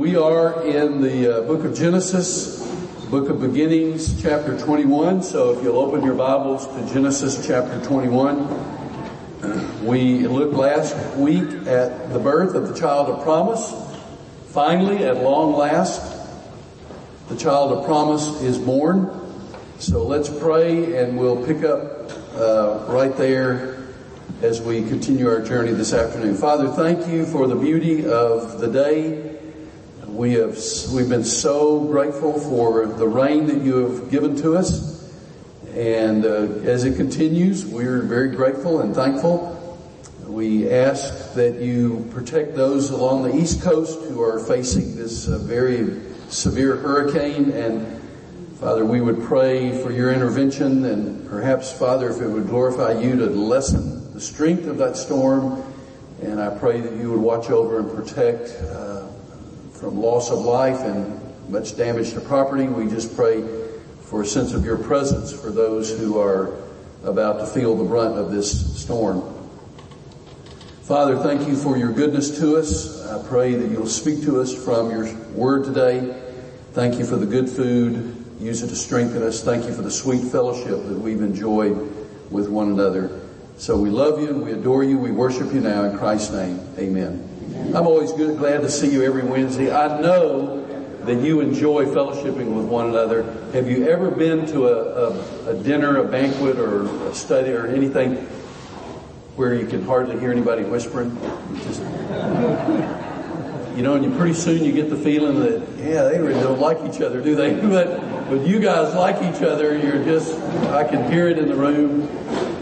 We are in the uh, book of Genesis, book of beginnings, chapter 21. So if you'll open your Bibles to Genesis chapter 21. We looked last week at the birth of the child of promise. Finally, at long last, the child of promise is born. So let's pray and we'll pick up uh, right there as we continue our journey this afternoon. Father, thank you for the beauty of the day. We have, we've been so grateful for the rain that you have given to us. And uh, as it continues, we're very grateful and thankful. We ask that you protect those along the East Coast who are facing this uh, very severe hurricane and Father, we would pray for your intervention and perhaps, Father, if it would glorify you to lessen the strength of that storm. And I pray that you would watch over and protect uh, from loss of life and much damage to property. We just pray for a sense of your presence for those who are about to feel the brunt of this storm. Father, thank you for your goodness to us. I pray that you'll speak to us from your word today. Thank you for the good food Use it to strengthen us. Thank you for the sweet fellowship that we've enjoyed with one another. So we love you and we adore you. We worship you now in Christ's name. Amen. I'm always good, glad to see you every Wednesday. I know that you enjoy fellowshipping with one another. Have you ever been to a, a, a dinner, a banquet, or a study, or anything where you can hardly hear anybody whispering? Just, you know, and you pretty soon you get the feeling that, yeah, they really don't like each other, do they? But but you guys like each other. You're just, I can hear it in the room.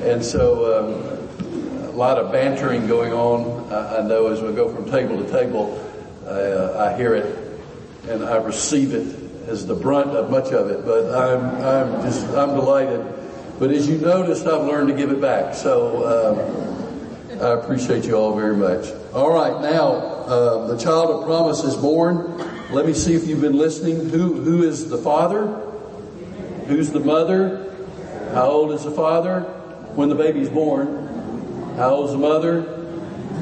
And so, um, a lot of bantering going on. I, I, know as we go from table to table, uh, I hear it and I receive it as the brunt of much of it. But I'm, I'm just, I'm delighted. But as you noticed, I've learned to give it back. So, um, I appreciate you all very much. All right, now, uh, the child of promise is born. Let me see if you've been listening. Who, who is the father? Who's the mother? How old is the father when the baby's born? How old's the mother?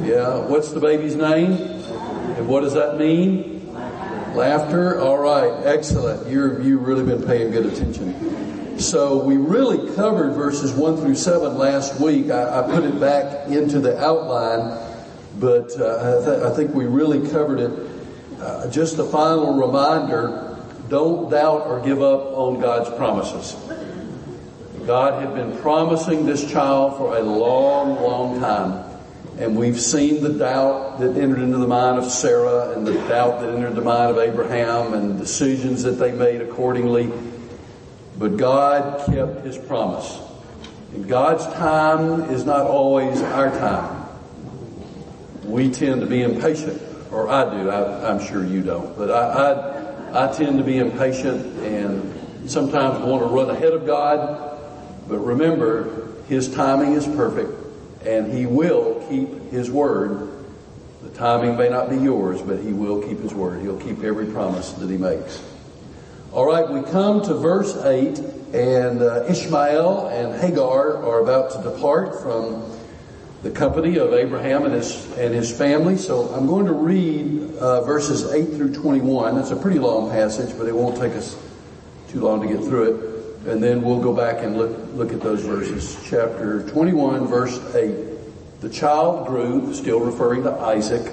Yeah. What's the baby's name? And what does that mean? Laughter. All right. Excellent. You're, you've really been paying good attention. So we really covered verses one through seven last week. I, I put it back into the outline, but uh, I, th- I think we really covered it uh, just a final reminder, don't doubt or give up on God's promises. God had been promising this child for a long, long time. And we've seen the doubt that entered into the mind of Sarah and the doubt that entered the mind of Abraham and decisions that they made accordingly. But God kept His promise. And God's time is not always our time. We tend to be impatient or I do. I, am sure you don't, but I, I, I tend to be impatient and sometimes want to run ahead of God. But remember, His timing is perfect, and He will keep His word. The timing may not be yours, but He will keep His word. He'll keep every promise that He makes. All right, we come to verse eight, and uh, Ishmael and Hagar are about to depart from the company of Abraham and his, and his family. So I'm going to read uh, verses 8 through 21. It's a pretty long passage, but it won't take us too long to get through it. And then we'll go back and look, look at those verses. Chapter 21, verse 8. The child grew, still referring to Isaac,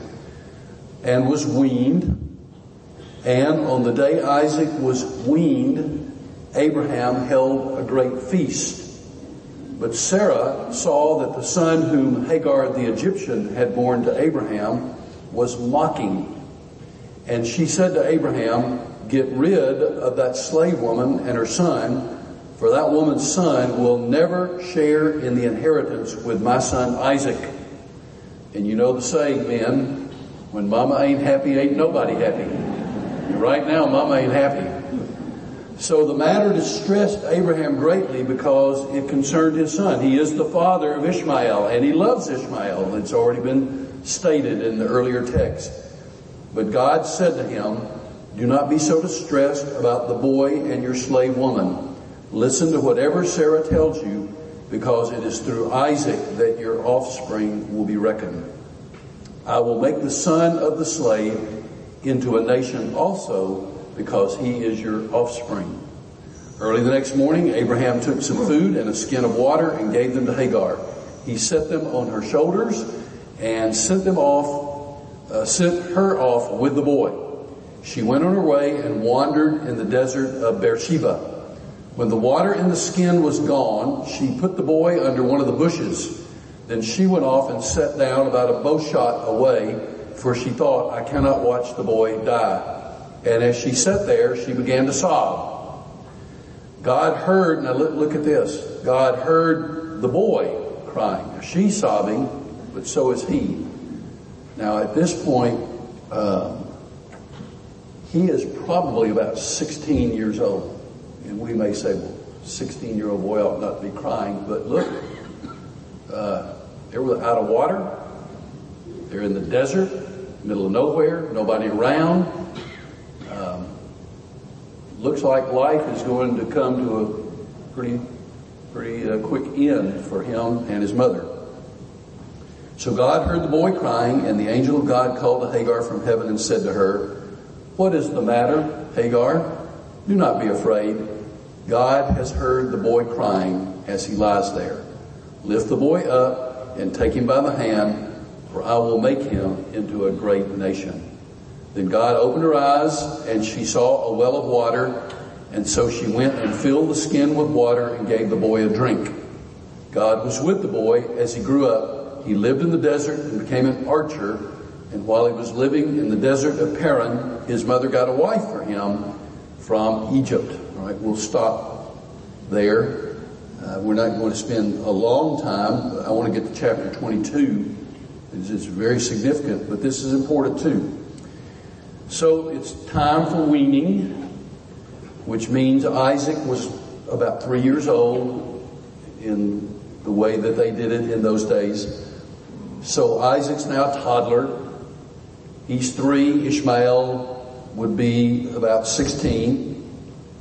and was weaned. And on the day Isaac was weaned, Abraham held a great feast but Sarah saw that the son whom Hagar the Egyptian had borne to Abraham was mocking. And she said to Abraham, get rid of that slave woman and her son, for that woman's son will never share in the inheritance with my son Isaac. And you know the saying, men, when mama ain't happy, ain't nobody happy. right now, mama ain't happy. So the matter distressed Abraham greatly because it concerned his son. He is the father of Ishmael and he loves Ishmael. It's already been stated in the earlier text. But God said to him, do not be so distressed about the boy and your slave woman. Listen to whatever Sarah tells you because it is through Isaac that your offspring will be reckoned. I will make the son of the slave into a nation also because he is your offspring. Early the next morning, Abraham took some food and a skin of water and gave them to Hagar. He set them on her shoulders and sent them off, uh, sent her off with the boy. She went on her way and wandered in the desert of Beersheba. When the water in the skin was gone, she put the boy under one of the bushes. Then she went off and sat down about a bow shot away, for she thought, I cannot watch the boy die. And as she sat there, she began to sob. God heard, now look, look at this. God heard the boy crying. She's sobbing, but so is he. Now at this point, um, he is probably about 16 years old. And we may say, well, 16 year old boy ought not to be crying, but look, uh, they were out of water. They're in the desert, middle of nowhere, nobody around. Um, looks like life is going to come to a pretty, pretty uh, quick end for him and his mother. So God heard the boy crying, and the angel of God called to Hagar from heaven and said to her, what is the matter, Hagar? Do not be afraid. God has heard the boy crying as he lies there. Lift the boy up and take him by the hand, for I will make him into a great nation. Then God opened her eyes and she saw a well of water, and so she went and filled the skin with water and gave the boy a drink. God was with the boy as he grew up. He lived in the desert and became an archer and while he was living in the desert of Paran, his mother got a wife for him from Egypt. All right, we'll stop there. Uh, we're not going to spend a long time. I want to get to chapter 22. It's, it's very significant, but this is important too. So it's time for weaning, which means Isaac was about three years old in the way that they did it in those days. So Isaac's now a toddler. He's three. Ishmael would be about 16.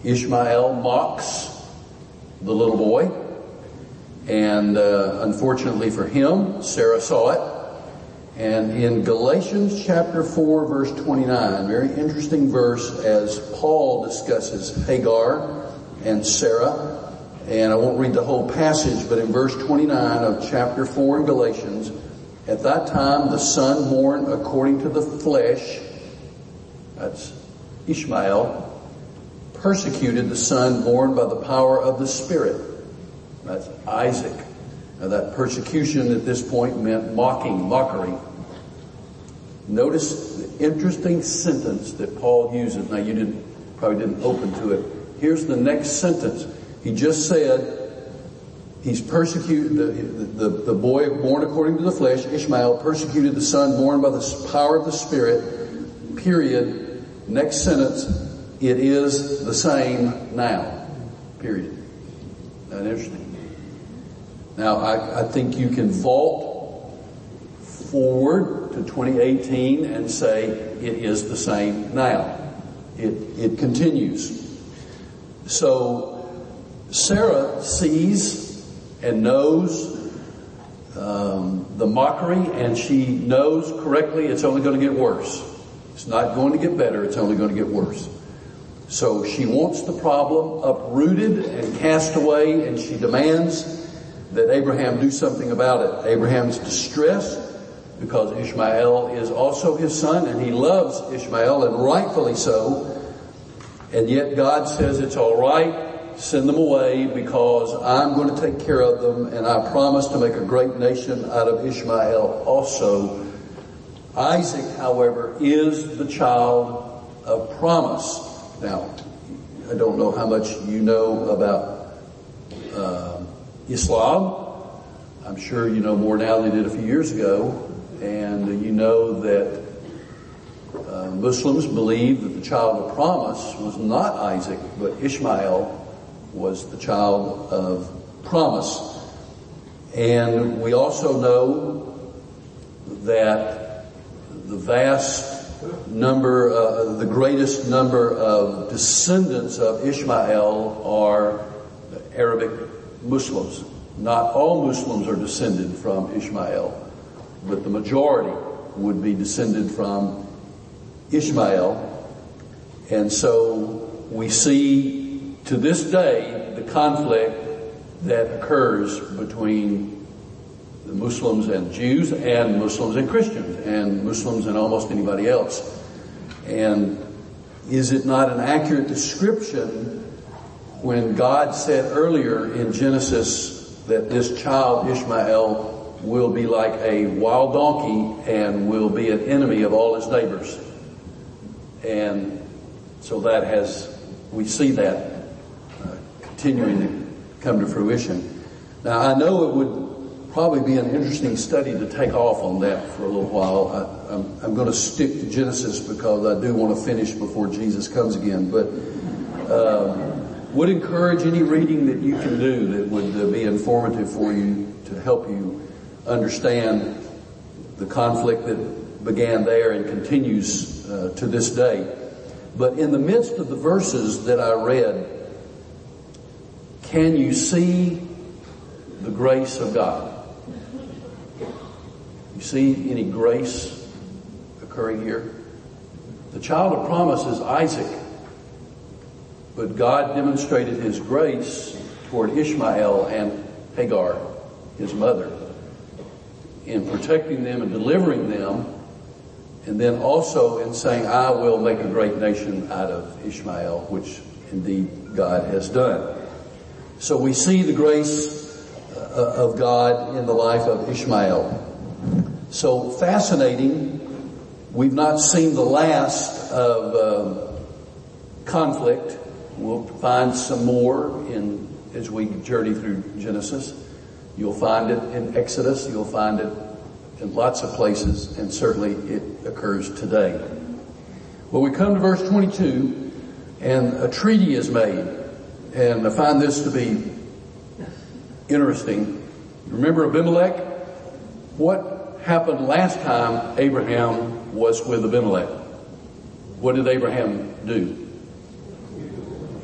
Ishmael mocks the little boy. And uh, unfortunately for him, Sarah saw it. And in Galatians chapter 4 verse 29, very interesting verse as Paul discusses Hagar and Sarah. And I won't read the whole passage, but in verse 29 of chapter 4 in Galatians, at that time, the son born according to the flesh, that's Ishmael, persecuted the son born by the power of the Spirit. That's Isaac. Now that persecution at this point meant mocking, mockery. Notice the interesting sentence that Paul uses. Now you didn't, probably didn't open to it. Here's the next sentence. He just said, He's persecuted the, the, the boy born according to the flesh, Ishmael, persecuted the son born by the power of the Spirit. Period. Next sentence. It is the same now. Period. That interesting. Now, I, I think you can vault forward to 2018 and say it is the same now. It, it continues. So, Sarah sees and knows um, the mockery, and she knows correctly it's only going to get worse. It's not going to get better, it's only going to get worse. So she wants the problem uprooted and cast away, and she demands that Abraham do something about it. Abraham's distressed because Ishmael is also his son, and he loves Ishmael, and rightfully so. And yet God says it's all right send them away because I'm going to take care of them and I promise to make a great nation out of Ishmael also. Isaac, however, is the child of promise. Now, I don't know how much you know about uh, Islam. I'm sure you know more now than you did a few years ago. And you know that uh, Muslims believe that the child of promise was not Isaac, but Ishmael was the child of promise. And we also know that the vast number, uh, the greatest number of descendants of Ishmael are Arabic Muslims. Not all Muslims are descended from Ishmael, but the majority would be descended from Ishmael. And so we see to this day the conflict that occurs between the Muslims and Jews and Muslims and Christians and Muslims and almost anybody else. And is it not an accurate description when God said earlier in Genesis that this child Ishmael will be like a wild donkey and will be an enemy of all his neighbors? And so that has, we see that uh, continuing to come to fruition. Now I know it would probably be an interesting study to take off on that for a little while. I, am I'm, I'm going to stick to Genesis because I do want to finish before Jesus comes again. But um, would encourage any reading that you can do that would uh, be informative for you to help you understand the conflict that began there and continues uh, to this day. But in the midst of the verses that I read, can you see the grace of God? You see any grace occurring here? The child of promise is Isaac, but God demonstrated his grace toward Ishmael and Hagar, his mother, in protecting them and delivering them and then also in saying, I will make a great nation out of Ishmael, which indeed God has done. So we see the grace uh, of God in the life of Ishmael. So fascinating. We've not seen the last of uh, conflict. We'll find some more in as we journey through Genesis. You'll find it in Exodus. You'll find it in lots of places, and certainly it occurs today. Well, we come to verse 22, and a treaty is made, and I find this to be interesting. Remember Abimelech? What happened last time Abraham was with Abimelech? What did Abraham do?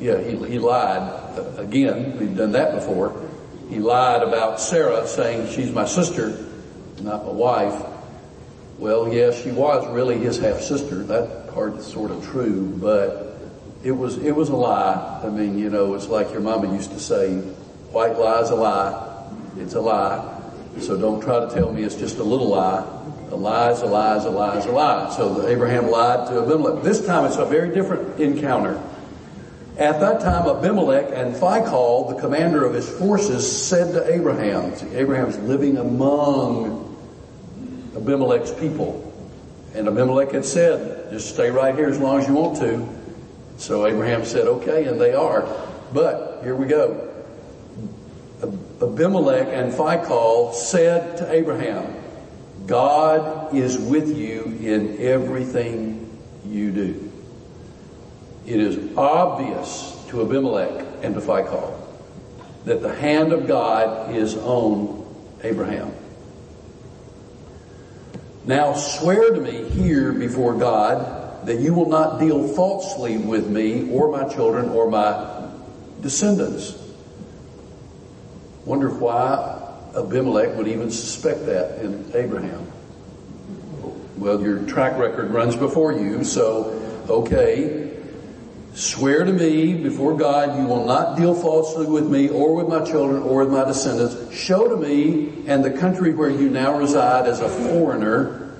Yeah, he, he lied. Again, we've done that before. He lied about Sarah saying she's my sister not my wife. Well, yes, she was really his half sister. That part is sort of true, but it was it was a lie. I mean, you know, it's like your mama used to say, "White lie's a lie. It's a lie." So don't try to tell me it's just a little lie. A lie is a lie is a lie is a lie. So Abraham lied to Abimelech. This time it's a very different encounter. At that time, Abimelech and Phicol, the commander of his forces, said to Abraham, Abraham's living among Abimelech's people. And Abimelech had said, just stay right here as long as you want to. So Abraham said, okay, and they are. But here we go. Abimelech and Phicol said to Abraham, God is with you in everything you do. It is obvious to Abimelech and to Phicol that the hand of God is on Abraham. Now swear to me here before God that you will not deal falsely with me or my children or my descendants. Wonder why Abimelech would even suspect that in Abraham. Well, your track record runs before you, so okay. Swear to me before God you will not deal falsely with me or with my children or with my descendants. Show to me and the country where you now reside as a foreigner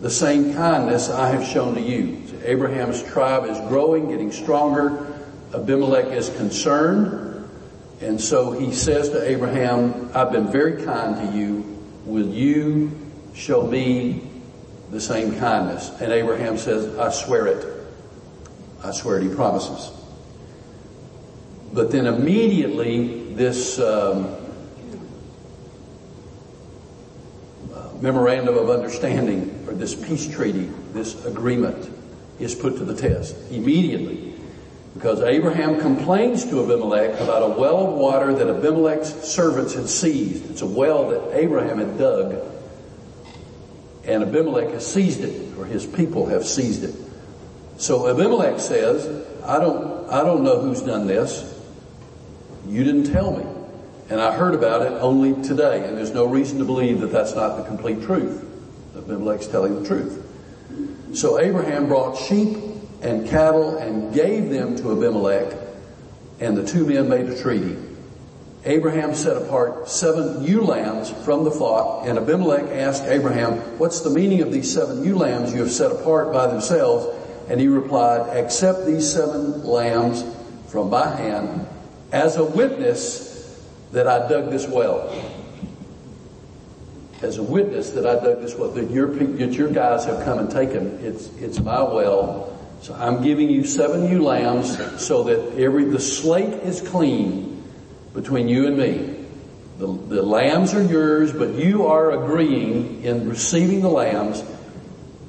the same kindness I have shown to you. So Abraham's tribe is growing, getting stronger. Abimelech is concerned. And so he says to Abraham, I've been very kind to you. Will you show me the same kindness? And Abraham says, I swear it. I swear it, he promises. But then immediately this um, memorandum of understanding or this peace treaty, this agreement is put to the test immediately. Because Abraham complains to Abimelech about a well of water that Abimelech's servants had seized. It's a well that Abraham had dug and Abimelech has seized it or his people have seized it. So Abimelech says, I don't, I don't know who's done this. You didn't tell me. And I heard about it only today. And there's no reason to believe that that's not the complete truth. Abimelech's telling the truth. So Abraham brought sheep and cattle and gave them to Abimelech, and the two men made a treaty. Abraham set apart seven ewe lambs from the flock, and Abimelech asked Abraham, what's the meaning of these seven ewe lambs you have set apart by themselves? And he replied, accept these seven lambs from my hand as a witness that I dug this well. As a witness that I dug this well, that your, that your guys have come and taken, it's, it's my well. So I'm giving you seven ewe lambs so that every, the slate is clean between you and me. The, the lambs are yours, but you are agreeing in receiving the lambs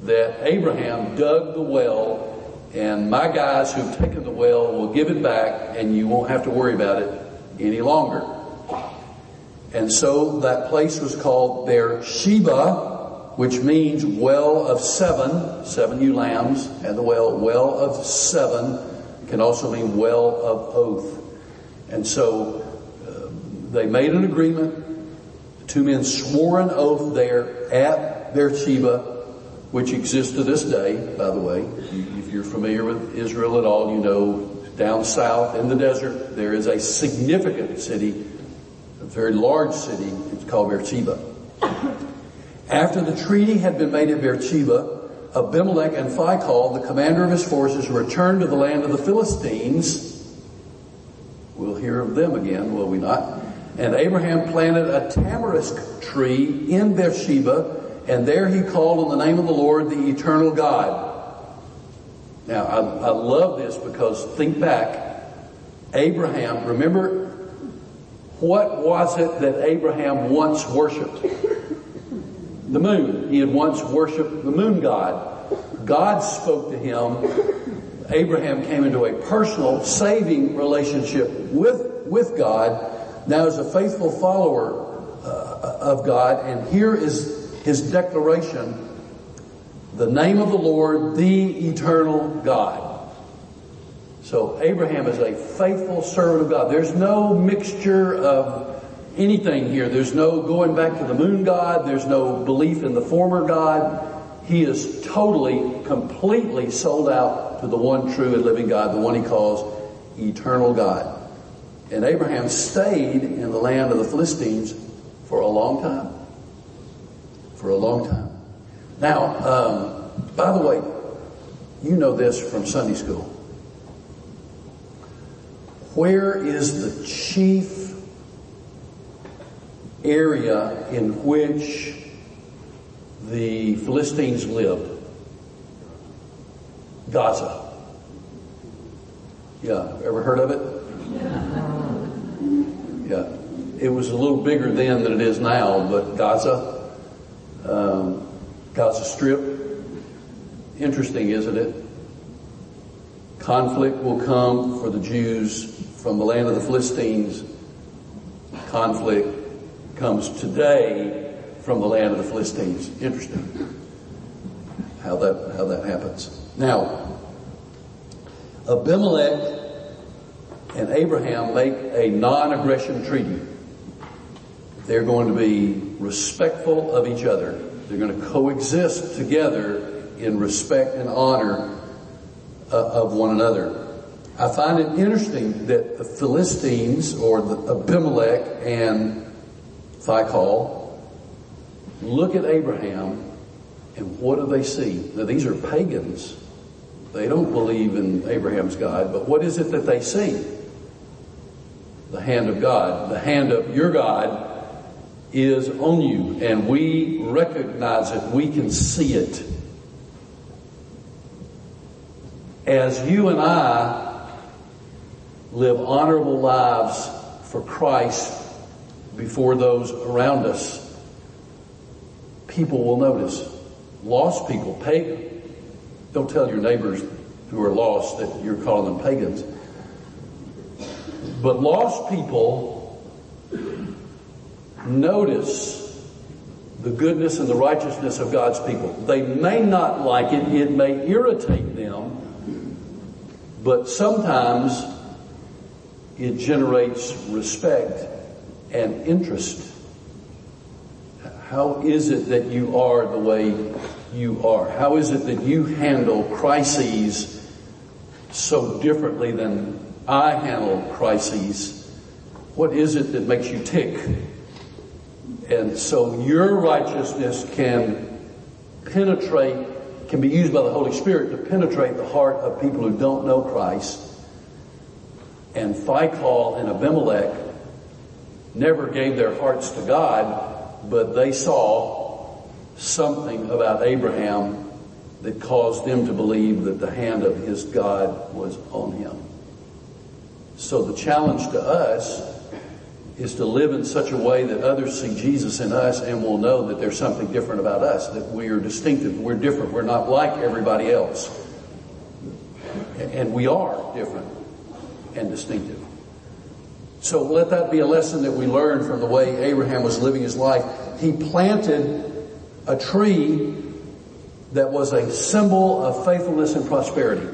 that Abraham dug the well and my guys who've taken the well will give it back and you won't have to worry about it any longer. And so that place was called Beersheba, which means well of seven, seven ewe lambs, and the well, well of seven can also mean well of oath. And so uh, they made an agreement. Two men swore an oath there at Beersheba, which exists to this day, by the way. If you're familiar with Israel at all, you know down south in the desert, there is a significant city a very large city. It's called Beersheba. After the treaty had been made at Beersheba, Abimelech and Phicol, the commander of his forces, returned to the land of the Philistines. We'll hear of them again, will we not? And Abraham planted a tamarisk tree in Beersheba, and there he called on the name of the Lord, the eternal God. Now, I, I love this because think back. Abraham, remember what was it that Abraham once worshiped? The moon. He had once worshiped the moon god. God spoke to him. Abraham came into a personal, saving relationship with, with God. Now is a faithful follower uh, of God. And here is his declaration. The name of the Lord, the eternal God. So Abraham is a faithful servant of God. There's no mixture of anything here. There's no going back to the moon God. There's no belief in the former God. He is totally, completely sold out to the one true and living God, the one he calls eternal God. And Abraham stayed in the land of the Philistines for a long time. For a long time. Now, um, by the way, you know this from Sunday school. Where is the chief area in which the Philistines lived? Gaza. Yeah, ever heard of it? Yeah. It was a little bigger then than it is now, but Gaza, um, Gaza Strip. Interesting, isn't it? Conflict will come for the Jews from the land of the Philistines. Conflict comes today from the land of the Philistines. Interesting how that, how that happens. Now, Abimelech and Abraham make a non-aggression treaty. They're going to be respectful of each other. They're going to coexist together in respect and honor uh, of one another. I find it interesting that the Philistines or the Abimelech and Phicol look at Abraham and what do they see? Now these are pagans. They don't believe in Abraham's God, but what is it that they see? The hand of God. The hand of your God is on you and we recognize it. We can see it. As you and I live honorable lives for Christ before those around us, people will notice. Lost people, pagan. Don't tell your neighbors who are lost that you're calling them pagans. But lost people notice the goodness and the righteousness of God's people. They may not like it, it may irritate them, but sometimes it generates respect and interest. How is it that you are the way you are? How is it that you handle crises so differently than I handle crises? What is it that makes you tick? And so your righteousness can penetrate, can be used by the Holy Spirit to penetrate the heart of people who don't know Christ. And Phicol and Abimelech never gave their hearts to God, but they saw something about Abraham that caused them to believe that the hand of his God was on him. So the challenge to us is to live in such a way that others see Jesus in us and will know that there's something different about us, that we are distinctive, we're different, we're not like everybody else. And we are different and distinctive. So let that be a lesson that we learn from the way Abraham was living his life. He planted a tree that was a symbol of faithfulness and prosperity.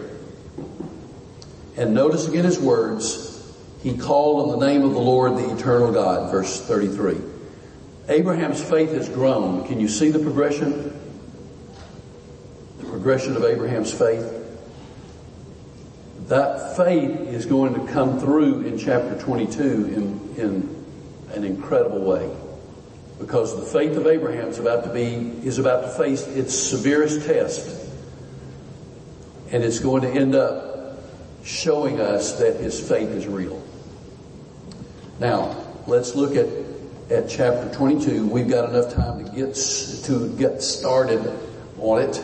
And notice again his words, he called on the name of the Lord, the eternal God, verse 33. Abraham's faith has grown. Can you see the progression? The progression of Abraham's faith. That faith is going to come through in chapter 22 in, in an incredible way. Because the faith of Abraham is about to be, is about to face its severest test. And it's going to end up showing us that his faith is real. Now, let's look at, at chapter 22. We've got enough time to get, to get started on it.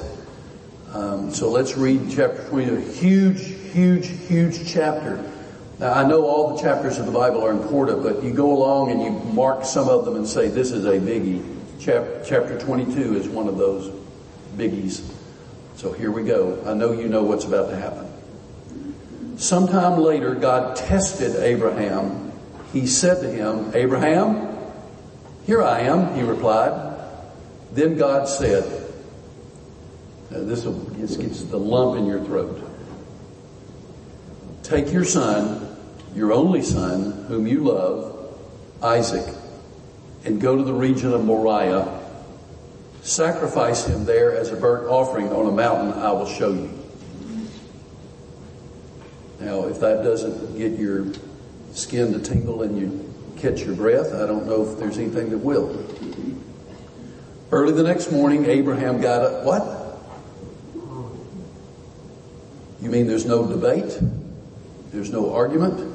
Um, so let's read chapter 22. Huge, huge, huge chapter. Now, I know all the chapters of the Bible are important, but you go along and you mark some of them and say, this is a biggie. Chap- chapter 22 is one of those biggies. So here we go. I know you know what's about to happen. Sometime later, God tested Abraham he said to him, Abraham, here I am, he replied. Then God said, this, gets the lump in your throat. Take your son, your only son, whom you love, Isaac, and go to the region of Moriah. Sacrifice him there as a burnt offering on a mountain I will show you. Now, if that doesn't get your skin to tingle and you catch your breath. I don't know if there's anything that will. Early the next morning, Abraham got up. What? You mean there's no debate? There's no argument?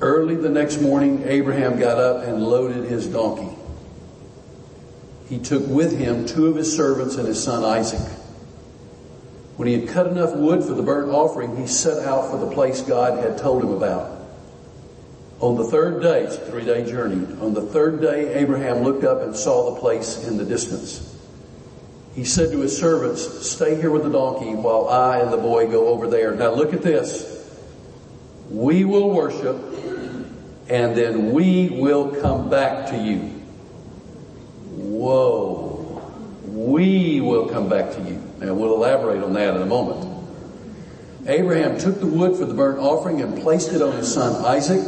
Early the next morning, Abraham got up and loaded his donkey. He took with him two of his servants and his son Isaac. When he had cut enough wood for the burnt offering, he set out for the place God had told him about. On the third day, it's a three day journey, on the third day, Abraham looked up and saw the place in the distance. He said to his servants, stay here with the donkey while I and the boy go over there. Now look at this. We will worship and then we will come back to you. Whoa. We will come back to you. And we'll elaborate on that in a moment. Abraham took the wood for the burnt offering and placed it on his son Isaac,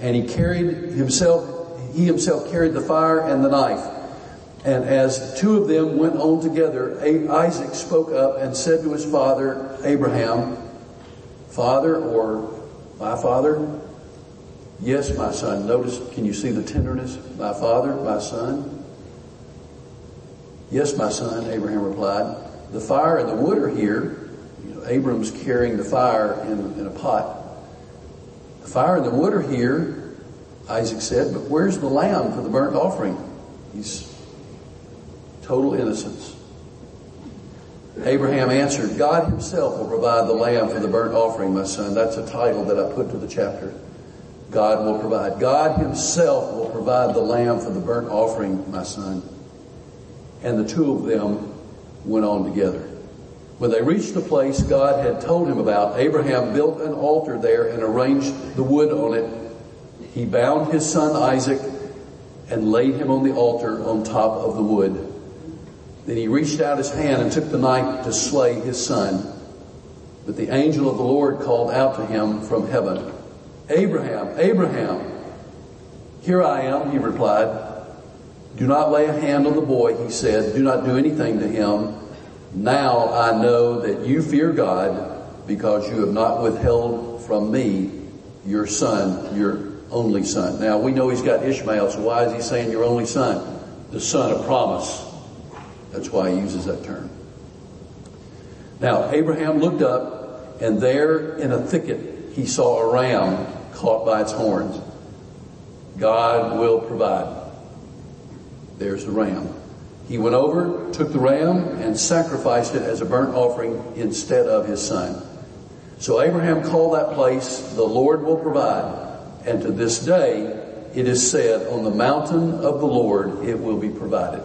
and he carried himself, he himself carried the fire and the knife. And as two of them went on together, Isaac spoke up and said to his father, Abraham, Father or my father? Yes, my son. Notice, can you see the tenderness? My father, my son? Yes, my son, Abraham replied the fire and the wood are here. You know, Abram's carrying the fire in, in a pot. The fire and the wood are here, Isaac said, but where's the lamb for the burnt offering? He's total innocence. Abraham answered, God himself will provide the lamb for the burnt offering, my son. That's a title that I put to the chapter. God will provide. God himself will provide the lamb for the burnt offering, my son. And the two of them went on together. When they reached the place God had told him about, Abraham built an altar there and arranged the wood on it. He bound his son Isaac and laid him on the altar on top of the wood. Then he reached out his hand and took the knife to slay his son. But the angel of the Lord called out to him from heaven, Abraham, Abraham. Here I am, he replied. Do not lay a hand on the boy, he said. Do not do anything to him. Now I know that you fear God because you have not withheld from me your son, your only son. Now we know he's got Ishmael, so why is he saying your only son? The son of promise. That's why he uses that term. Now Abraham looked up and there in a thicket he saw a ram caught by its horns. God will provide. There's the ram. He went over, took the ram, and sacrificed it as a burnt offering instead of his son. So Abraham called that place, the Lord will provide. And to this day, it is said, on the mountain of the Lord it will be provided.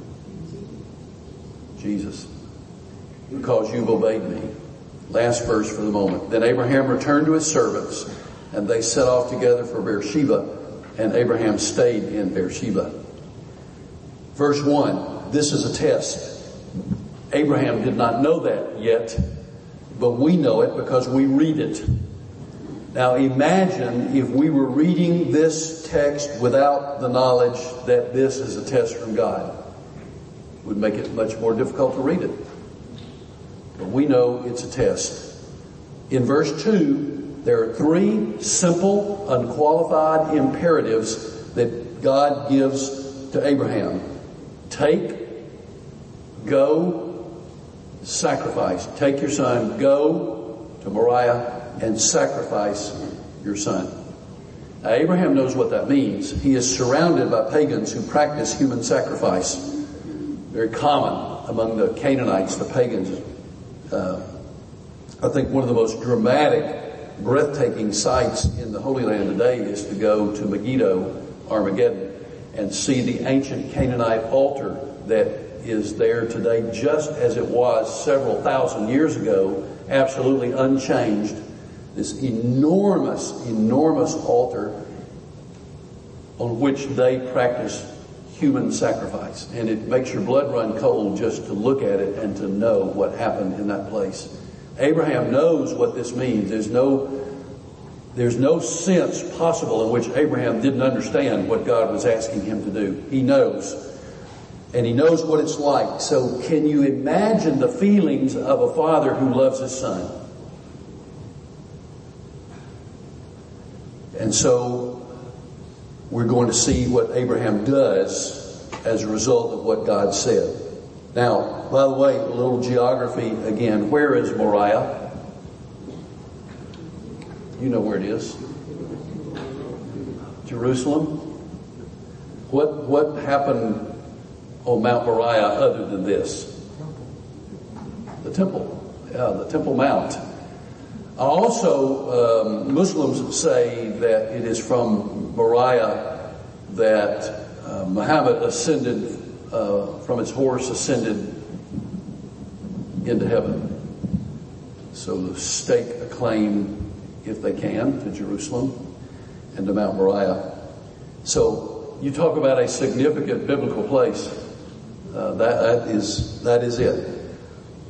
Jesus. Because you've obeyed me. Last verse for the moment. Then Abraham returned to his servants, and they set off together for Beersheba and Abraham stayed in Beersheba. Verse 1, this is a test. Abraham did not know that yet, but we know it because we read it. Now imagine if we were reading this text without the knowledge that this is a test from God. Would make it much more difficult to read it. But we know it's a test. In verse 2, there are three simple, unqualified imperatives that God gives to Abraham. Take, go, sacrifice. Take your son, go to Moriah and sacrifice your son. Now, Abraham knows what that means. He is surrounded by pagans who practice human sacrifice. Very common among the Canaanites, the pagans. Uh, I think one of the most dramatic breathtaking sights in the Holy Land today is to go to Megiddo, Armageddon, and see the ancient Canaanite altar that is there today just as it was several thousand years ago, absolutely unchanged. This enormous, enormous altar on which they practice human sacrifice. And it makes your blood run cold just to look at it and to know what happened in that place. Abraham knows what this means. There's no there's no sense possible in which Abraham didn't understand what God was asking him to do. He knows. And he knows what it's like. So can you imagine the feelings of a father who loves his son? And so we're going to see what Abraham does as a result of what God said. Now, by the way, a little geography again. Where is Moriah? You know where it is. Jerusalem. What, what happened on Mount Moriah other than this? The temple. Yeah, the Temple Mount. Also, um, Muslims say that it is from Moriah that uh, Muhammad ascended uh, from his horse ascended into heaven. So stake a claim, if they can, to Jerusalem and to Mount Moriah. So you talk about a significant biblical place. Uh, that, that is that is it.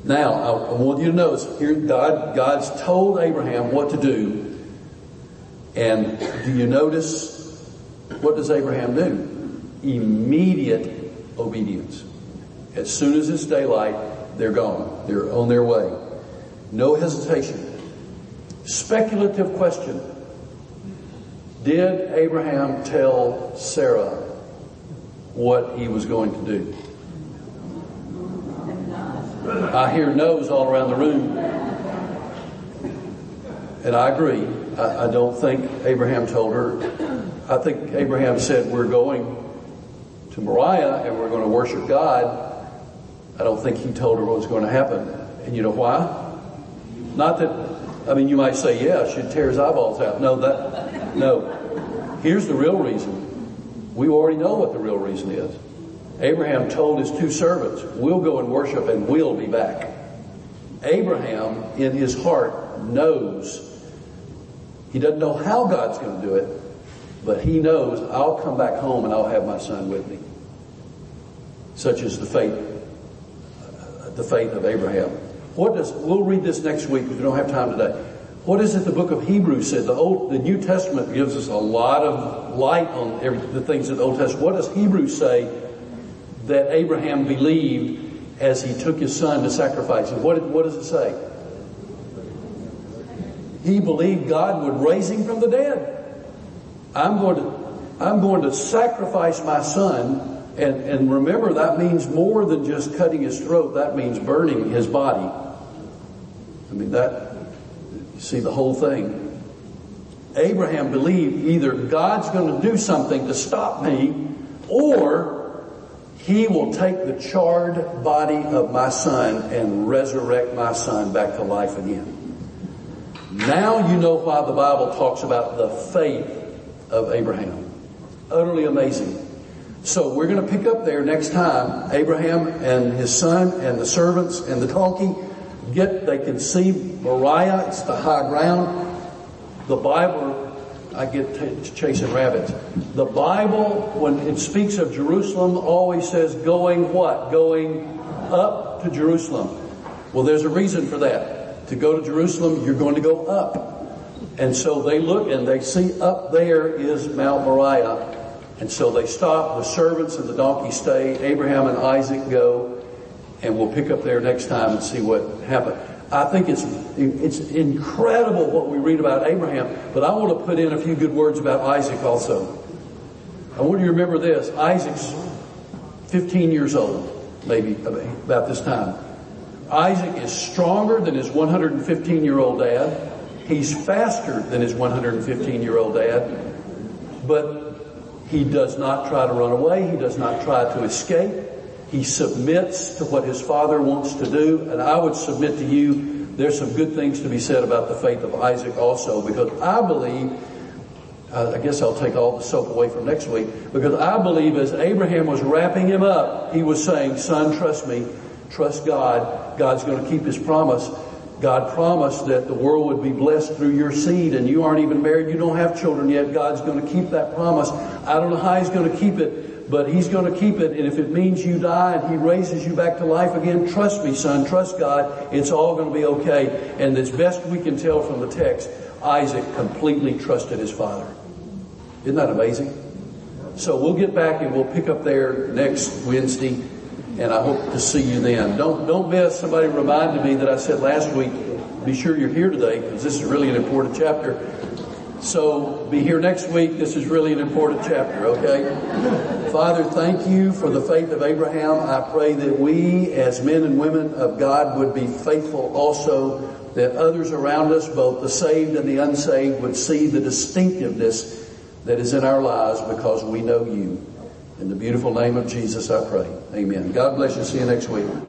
Now I, I want you to notice here God God's told Abraham what to do, and do you notice what does Abraham do? Immediate obedience. As soon as it's daylight, they're gone. They're on their way. No hesitation. Speculative question. Did Abraham tell Sarah what he was going to do? I hear no's all around the room. And I agree. I, I don't think Abraham told her. I think Abraham said, We're going to Moriah and we're going to worship God, I don't think he told her what was going to happen. And you know why? Not that, I mean, you might say, yeah, she'd tear his eyeballs out. No, that, no. Here's the real reason. We already know what the real reason is. Abraham told his two servants, we'll go and worship and we'll be back. Abraham in his heart knows he doesn't know how God's going to do it, but he knows I'll come back home and I'll have my son with me. Such is the faith, uh, the faith of Abraham. What does, we'll read this next week because we don't have time today. What is it the book of Hebrews said? The old, the New Testament gives us a lot of light on every, the things in the Old Testament. What does Hebrews say that Abraham believed as he took his son to sacrifice him? What, what does it say? He believed God would raise him from the dead. I'm going to, I'm going to sacrifice my son. And, and remember that means more than just cutting his throat. That means burning his body. I mean that, you see the whole thing. Abraham believed either God's going to do something to stop me or he will take the charred body of my son and resurrect my son back to life again. Now you know why the Bible talks about the faith of Abraham. Utterly amazing. So we're going to pick up there next time. Abraham and his son and the servants and the donkey get, they can see Moriah. It's the high ground. The Bible, I get t- chasing rabbits. The Bible, when it speaks of Jerusalem, always says going what? Going up to Jerusalem. Well, there's a reason for that to go to Jerusalem, you're going to go up. And so they look and they see up there is Mount Moriah. And so they stop, the servants and the donkey stay, Abraham and Isaac go, and we'll pick up there next time and see what happened. I think it's, it's incredible what we read about Abraham, but I want to put in a few good words about Isaac also. I want you to remember this. Isaac's 15 years old, maybe about this time. Isaac is stronger than his 115 year old dad. He's faster than his 115 year old dad. But he does not try to run away. He does not try to escape. He submits to what his father wants to do. And I would submit to you, there's some good things to be said about the faith of Isaac also, because I believe, I guess I'll take all the soap away from next week, because I believe as Abraham was wrapping him up, he was saying, son, trust me, trust God. God's going to keep his promise. God promised that the world would be blessed through your seed and you aren't even married. You don't have children yet. God's going to keep that promise. I don't know how he's going to keep it, but he's going to keep it. And if it means you die and he raises you back to life again, trust me, son, trust God. It's all going to be okay. And as best we can tell from the text, Isaac completely trusted his father. Isn't that amazing? So we'll get back and we'll pick up there next Wednesday and I hope to see you then. Don't, don't miss, somebody reminded me that I said last week, be sure you're here today because this is really an important chapter. So be here next week. This is really an important chapter, okay? Father, thank you for the faith of Abraham. I pray that we as men and women of God would be faithful also, that others around us, both the saved and the unsaved, would see the distinctiveness that is in our lives because we know you. In the beautiful name of Jesus, I pray. Amen. God bless you. See you next week.